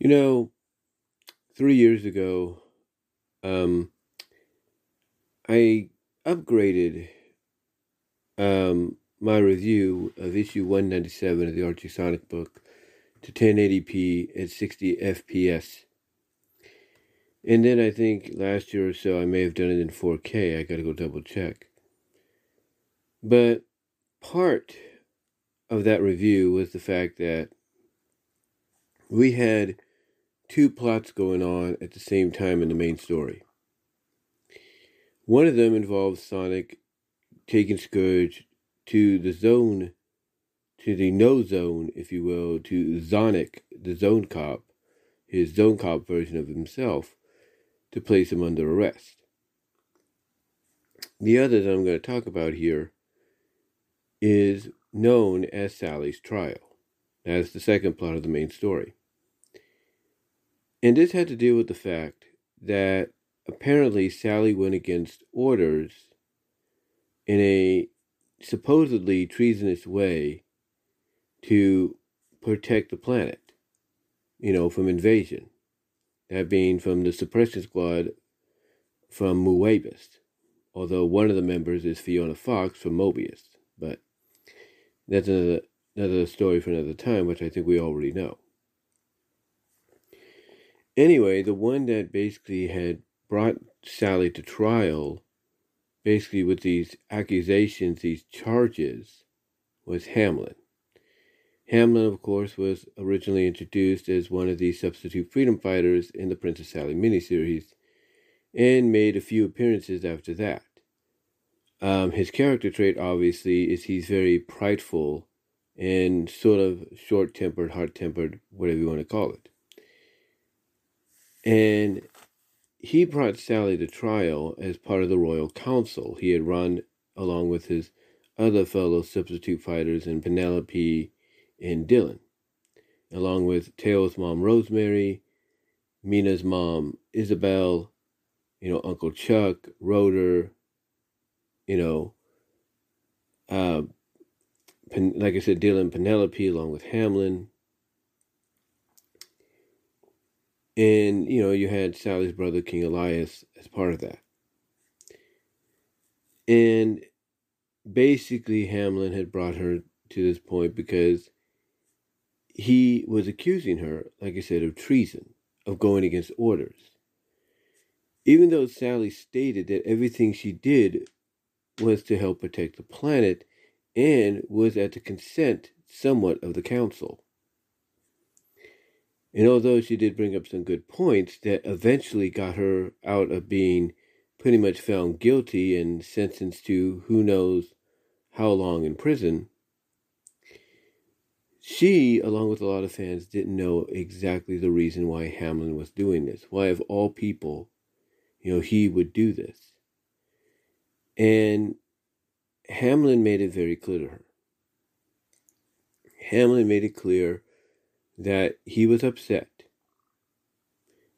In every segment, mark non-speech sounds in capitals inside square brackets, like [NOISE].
You know, three years ago, um, I upgraded um, my review of issue 197 of the Archie book to 1080p at 60 FPS. And then I think last year or so I may have done it in 4K. I gotta go double check. But part of that review was the fact that we had two plots going on at the same time in the main story. One of them involves Sonic taking Scourge to the zone, to the no zone, if you will, to Zonic, the zone cop, his zone cop version of himself, to place him under arrest. The other that I'm going to talk about here is known as Sally's trial. That's the second plot of the main story. And this had to deal with the fact that apparently Sally went against orders in a supposedly treasonous way to protect the planet, you know, from invasion. That being from the suppression squad from Moebius, although one of the members is Fiona Fox from Mobius. But that's another, another story for another time, which I think we already know. Anyway, the one that basically had brought Sally to trial, basically with these accusations, these charges, was Hamlin. Hamlin, of course, was originally introduced as one of the substitute freedom fighters in the Princess Sally miniseries and made a few appearances after that. Um, his character trait, obviously, is he's very prideful and sort of short tempered, hard tempered, whatever you want to call it. And he brought Sally to trial as part of the Royal Council. He had run along with his other fellow substitute fighters and Penelope and Dylan, along with Tails' mom Rosemary, Mina's mom Isabel, you know, Uncle Chuck, Rotor, you know, uh, like I said, Dylan Penelope along with Hamlin. And, you know, you had Sally's brother, King Elias, as part of that. And basically, Hamlin had brought her to this point because he was accusing her, like I said, of treason, of going against orders. Even though Sally stated that everything she did was to help protect the planet and was at the consent somewhat of the council. And although she did bring up some good points that eventually got her out of being pretty much found guilty and sentenced to who knows how long in prison, she, along with a lot of fans, didn't know exactly the reason why Hamlin was doing this. Why, of all people, you know, he would do this. And Hamlin made it very clear to her. Hamlin made it clear that he was upset.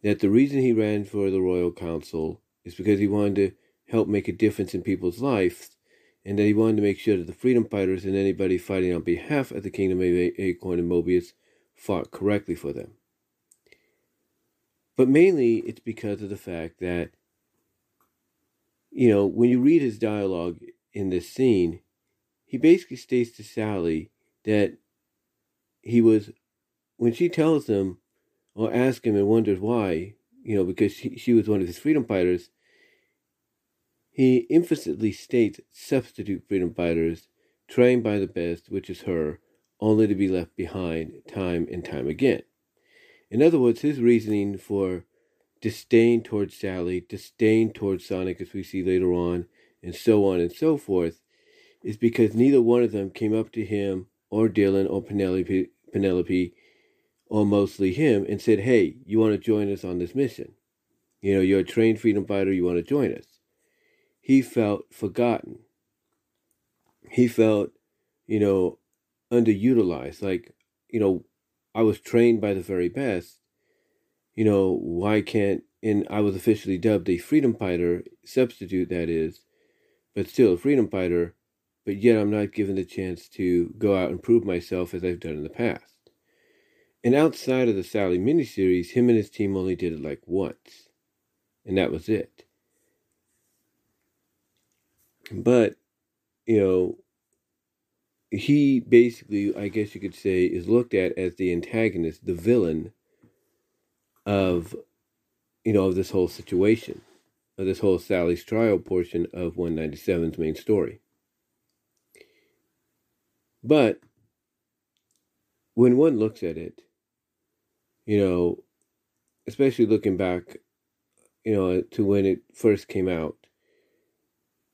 That the reason he ran for the Royal Council is because he wanted to help make a difference in people's lives, and that he wanted to make sure that the freedom fighters and anybody fighting on behalf of the Kingdom of Acorn and Mobius fought correctly for them. But mainly, it's because of the fact that, you know, when you read his dialogue in this scene, he basically states to Sally that he was when she tells him or asks him and wonders why, you know, because she, she was one of his freedom fighters, he implicitly states substitute freedom fighters trained by the best, which is her, only to be left behind time and time again. In other words, his reasoning for disdain towards Sally, disdain towards Sonic, as we see later on, and so on and so forth, is because neither one of them came up to him or Dylan or Penelope, Penelope or mostly him, and said, Hey, you want to join us on this mission? You know, you're a trained freedom fighter, you want to join us. He felt forgotten. He felt, you know, underutilized. Like, you know, I was trained by the very best. You know, why can't, and I was officially dubbed a freedom fighter, substitute that is, but still a freedom fighter, but yet I'm not given the chance to go out and prove myself as I've done in the past. And outside of the Sally miniseries, him and his team only did it like once. And that was it. But, you know, he basically, I guess you could say, is looked at as the antagonist, the villain of, you know, of this whole situation, of this whole Sally's trial portion of 197's main story. But when one looks at it, you know, especially looking back, you know, to when it first came out,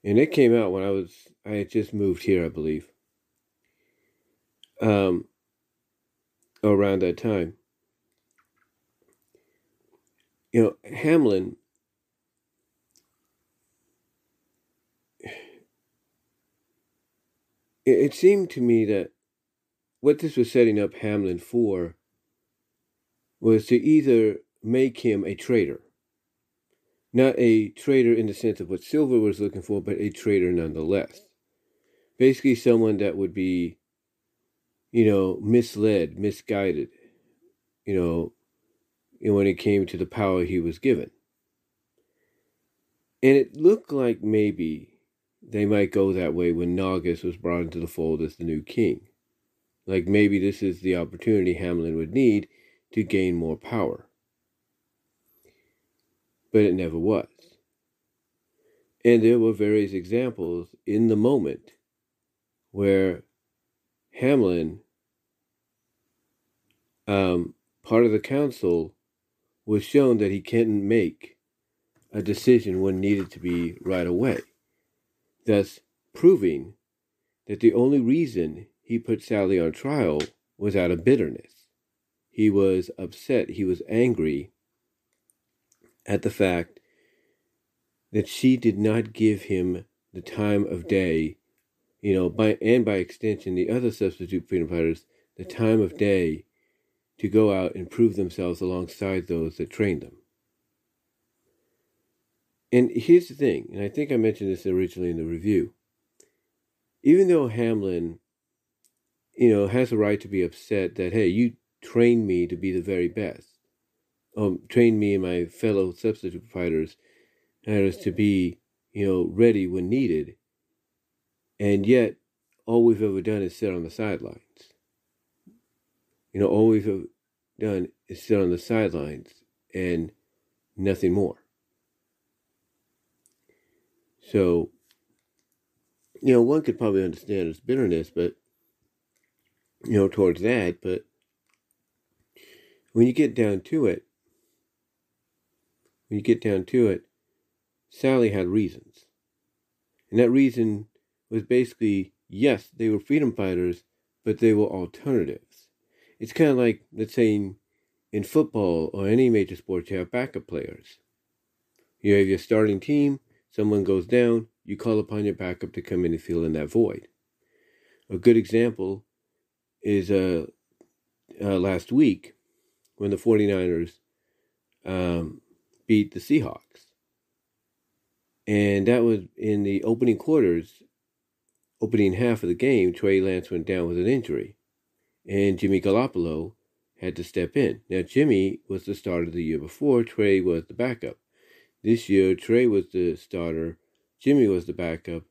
and it came out when I was I had just moved here, I believe. Um, around that time, you know, Hamlin. [SIGHS] It, seemed to me that what this was setting up Hamlin for was to either make him a traitor not a traitor in the sense of what Silver was looking for, but a traitor nonetheless. Basically, someone that would be, you know, misled, misguided, you know, when it came to the power he was given. And it looked like maybe they might go that way when Naugus was brought into the fold as the new king. Like maybe this is the opportunity Hamlin would need to gain more power but it never was. And there were various examples in the moment where Hamlin, um, part of the council, was shown that he couldn't make a decision when needed to be right away, thus proving that the only reason he put Sally on trial was out of bitterness. He was upset, he was angry at the fact that she did not give him the time of day, you know, by and by extension, the other substitute freedom fighters, the time of day to go out and prove themselves alongside those that trained them. And here's the thing, and I think I mentioned this originally in the review. Even though Hamlin, you know, has a right to be upset that, hey, you trained me to be the very best, um, trained me and my fellow substitute fighters as to be, you know, ready when needed. And yet, all we've ever done is sit on the sidelines. You know, all we've ever done is sit on the sidelines and nothing more. So, you know, one could probably understand his bitterness, but, you know, towards that, but when you get down to it, when you get down to it, Sally had reasons. And that reason was basically yes, they were freedom fighters, but they were alternatives. It's kind of like, let's say, in, football or any major sport, you have backup players. You have your starting team, someone goes down, you call upon your backup to come in and fill in that void. A good example is uh, uh, last week when the 49ers um, beat the Seahawks. And that was in the opening quarters, opening half of the game, Trey Lance went down with an injury. And Jimmy Garoppolo had to step in. Now, Jimmy was the starter the year before, Trey was the backup. This year, Trey was the starter, Jimmy was the backup,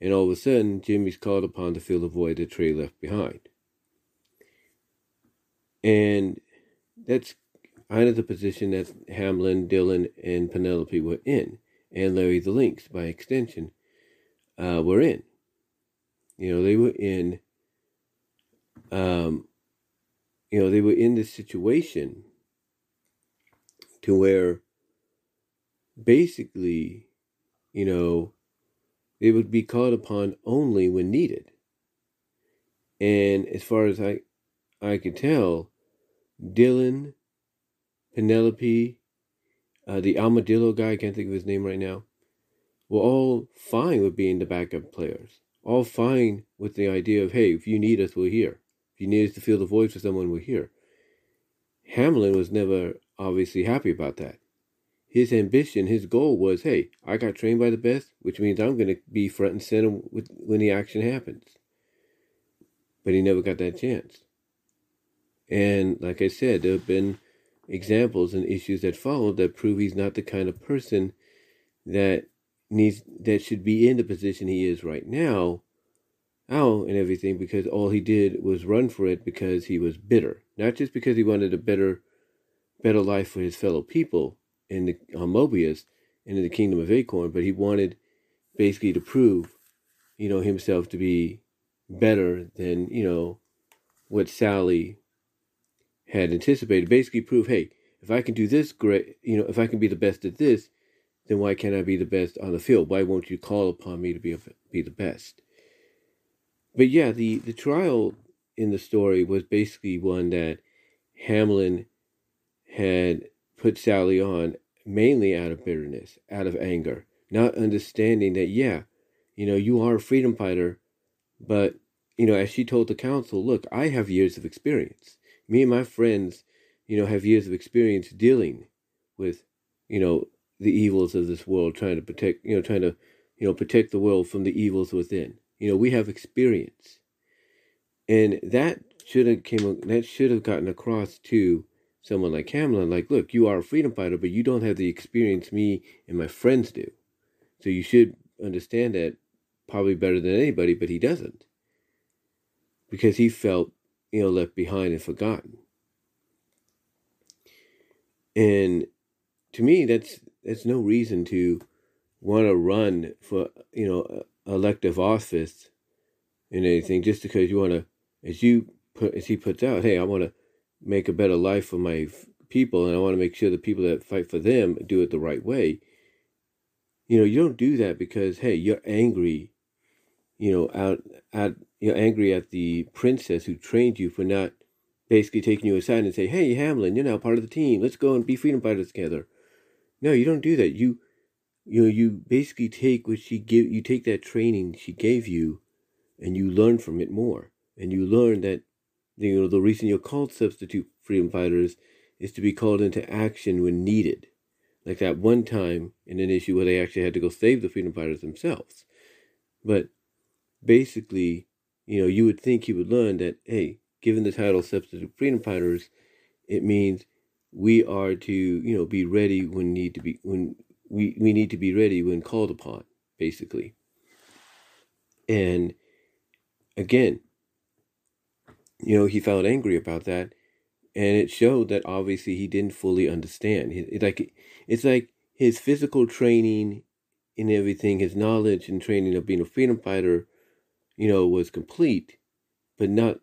and all of a sudden, Jimmy's called upon to fill the void that Trey left behind. And that's kind of the position that Hamlin, Dillon, and Penelope were in, and Larry the Lynx, by extension, uh, were in. You know, they were in. Um, you know, they were in this situation to where basically, you know, they would be called upon only when needed. And as far as I I could tell, Dillon Penelope, uh, the Armadillo guy, I can't think of his name right now, were all fine with being the backup players. All fine with the idea of, hey, if you need us, we're here. If you need us to fill the void for someone, we're here. Hamlin was never obviously happy about that. His ambition, his goal was, hey, I got trained by the best, which means I'm going to be front and center with, when the action happens. But he never got that chance. And like I said, there have been examples and issues that followed that prove he's not the kind of person that needs that should be in the position he is right now out and everything because all he did was run for it because he was bitter. Not just because he wanted a better better life for his fellow people in the on Mobius and in the kingdom of Acorn but he wanted basically to prove you know himself to be better than you know what Sally had anticipated basically prove hey if I can do this great you know if I can be the best at this then why can't I be the best on the field? Why won't you call upon me to be a, be the best? But yeah, the the trial in the story was basically one that Hamlin had put Sally on mainly out of bitterness, out of anger, not understanding that yeah, you know, you are a freedom fighter, but you know, as she told the council, look, I have years of experience. Me and my friends, you know, have years of experience dealing with, you know, the evils of this world, trying to protect, you know, trying to, you know, protect the world from the evils within. You know, we have experience, and that should have came that should have gotten across to someone like Hamlin. Like, look, you are a freedom fighter, but you don't have the experience me and my friends do. So you should understand that probably better than anybody, but he doesn't because he felt, you know, left behind and forgotten. And to me, that's there's no reason to want to run for you know elective office and anything just because you want to as you put as he puts out hey i want to make a better life for my people and i want to make sure the people that fight for them do it the right way you know you don't do that because hey you're angry you know out at you're angry at the princess who trained you for not basically taking you aside and say hey hamlin you're now part of the team let's go and be freedom fighters together no, you don't do that. You you know, you basically take what she give you take that training she gave you and you learn from it more. And you learn that you know the reason you're called substitute freedom fighters is to be called into action when needed. Like that one time in an issue where they actually had to go save the freedom fighters themselves. But basically, you know, you would think he would learn that, hey, given the title substitute freedom fighters, it means we are to you know be ready when need to be when we we need to be ready when called upon basically. And again you know he felt angry about that and it showed that obviously he didn't fully understand. It, like it's like his physical training and everything his knowledge and training of being a freedom fighter you know was complete but not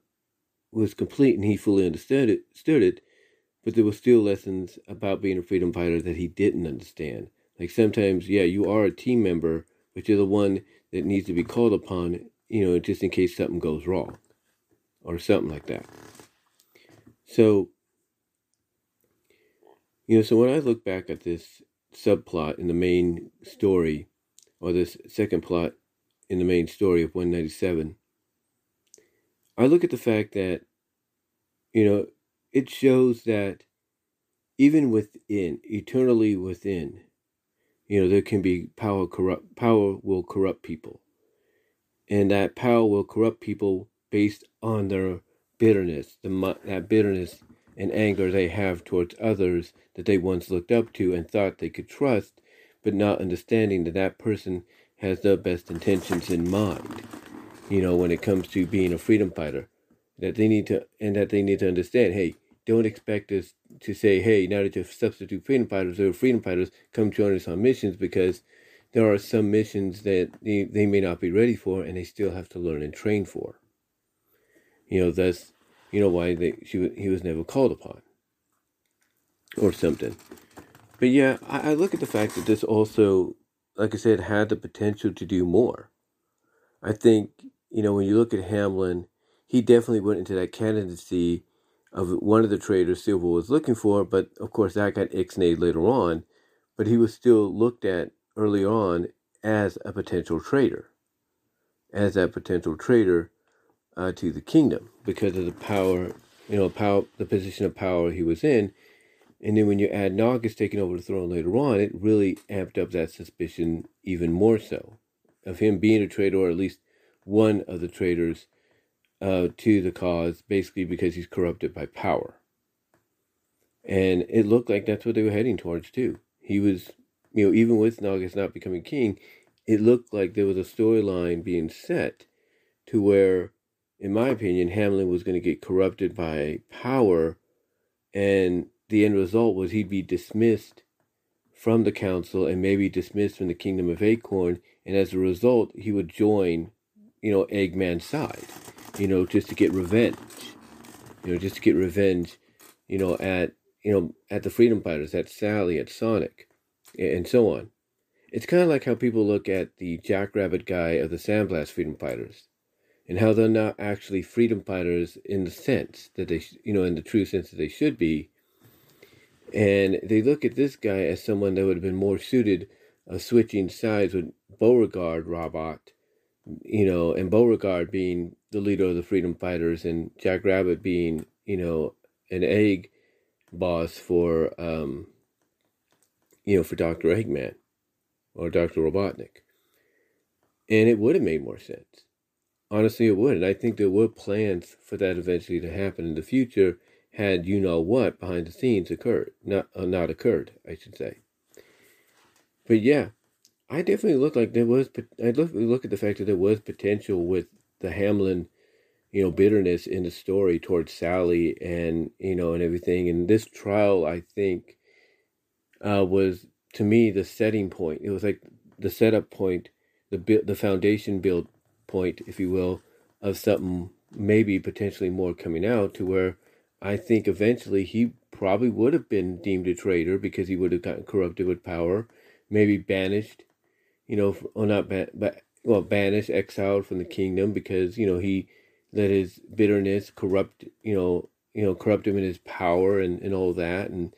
was complete and he fully understood it understood it but there were still lessons about being a freedom fighter that he didn't understand. Like sometimes, yeah, you are a team member, but you're the one that needs to be called upon, you know, just in case something goes wrong or something like that. So, you know, so when I look back at this subplot in the main story, or this second plot in the main story of 197, I look at the fact that, you know, it shows that even within, eternally within, you know, there can be power corrupt, power will corrupt people. And that power will corrupt people based on their bitterness, the, that bitterness and anger they have towards others that they once looked up to and thought they could trust, but not understanding that that person has the best intentions in mind. You know, when it comes to being a freedom fighter, that they need to, and that they need to understand, hey, don't expect us to say, hey, now that you're substitute freedom fighters or freedom fighters, come join us on missions because there are some missions that they, they may not be ready for and they still have to learn and train for. You know, that's, you know, why they, she, he was never called upon or something. But yeah, I, I look at the fact that this also, like I said, had the potential to do more. I think, you know, when you look at Hamlin, he definitely went into that candidacy of one of the traitors Silver was looking for, but of course that got ixnayed later on. But he was still looked at early on as a potential traitor, as a potential traitor uh, to the kingdom because of the power, you know, power, the position of power he was in. And then when you add Naugus taking over the throne later on, it really amped up that suspicion even more so of him being a traitor, or at least one of the traitors uh, to the cause, basically because he's corrupted by power. And it looked like that's what they were heading towards too. He was, you know, even with Naugus not becoming king, it looked like there was a storyline being set to where, in my opinion, Hamlin was going to get corrupted by power, and the end result was he'd be dismissed from the council and maybe dismissed from the kingdom of Acorn, and as a result, he would join, you know, Eggman's side, you know, just to get revenge, you know, just to get revenge, you know, at you know at the Freedom Fighters, at Sally, at Sonic, and so on. It's kind of like how people look at the Jackrabbit guy of the Sandblast Freedom Fighters, and how they're not actually freedom fighters in the sense that they, you know, in the true sense that they should be and they look at this guy as someone that would have been more suited of switching sides with Beauregard Robot, you know, and Beauregard being the leader of the freedom fighters and Jack Rabbit being, you know, an egg boss for um you know, for Dr. Eggman or Dr. Robotnik. And it would have made more sense. Honestly, it would. And I think there were plans for that eventually to happen in the future had you know what behind the scenes occurred, not uh, not occurred, I should say. But yeah, I definitely look like there was. I look look at the fact that there was potential with the Hamlin, you know, bitterness in the story towards Sally and you know and everything. And this trial, I think, uh, was to me the setting point. It was like the setup point, the the foundation build point, if you will, of something maybe potentially more coming out to where I think eventually he probably would have been deemed a traitor because he would have gotten corrupted with power, maybe banished, you know, or not ban, but well, banished, exiled from the kingdom because you know he let his bitterness corrupt, you know, you know, corrupt him in his power and and all that, and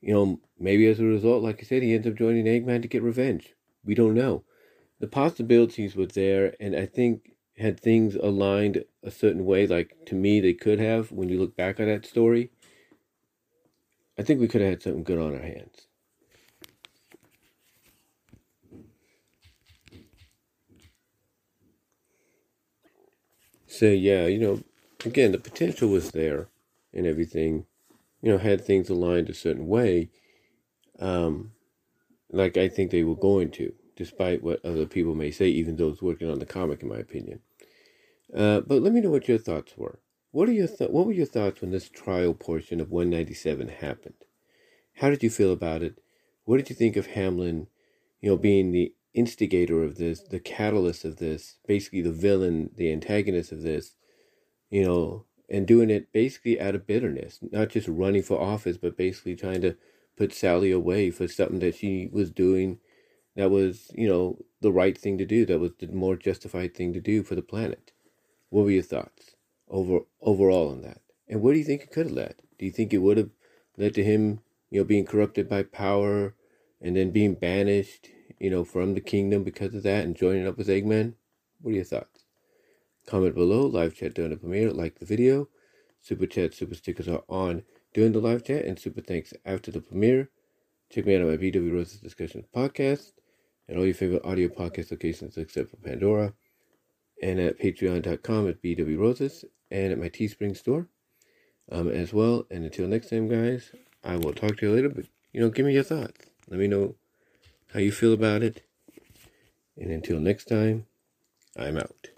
you know, maybe as a result, like I said, he ends up joining Eggman to get revenge. We don't know. The possibilities were there, and I think had things aligned a certain way, like to me they could have, when you look back on that story, I think we could have had something good on our hands. So yeah, you know, again, the potential was there and everything, you know, had things aligned a certain way, um, like I think they were going to, despite what other people may say, even those working on the comic, in my opinion. Uh, but let me know what your thoughts were. What are your th- What were your thoughts when this trial portion of 197 happened? How did you feel about it? What did you think of Hamlin? You know, being the instigator of this, the catalyst of this, basically the villain, the antagonist of this. You know, and doing it basically out of bitterness, not just running for office, but basically trying to put Sally away for something that she was doing that was, you know, the right thing to do, that was the more justified thing to do for the planet. What were your thoughts over overall on that? And where do you think it could have led? Do you think it would have led to him, you know, being corrupted by power and then being banished, you know, from the kingdom because of that and joining up with Eggman? What are your thoughts? Comment below, live chat during the premiere, like the video. Super chat, super stickers are on during the live chat, and super thanks after the premiere. Check me out on my BW Roses Discussions podcast and all your favorite audio podcast locations except for Pandora and at patreon.com at bwroses and at my Teespring store um, as well. And until next time, guys, I will talk to you later. But, you know, give me your thoughts. Let me know how you feel about it. And until next time, I'm out.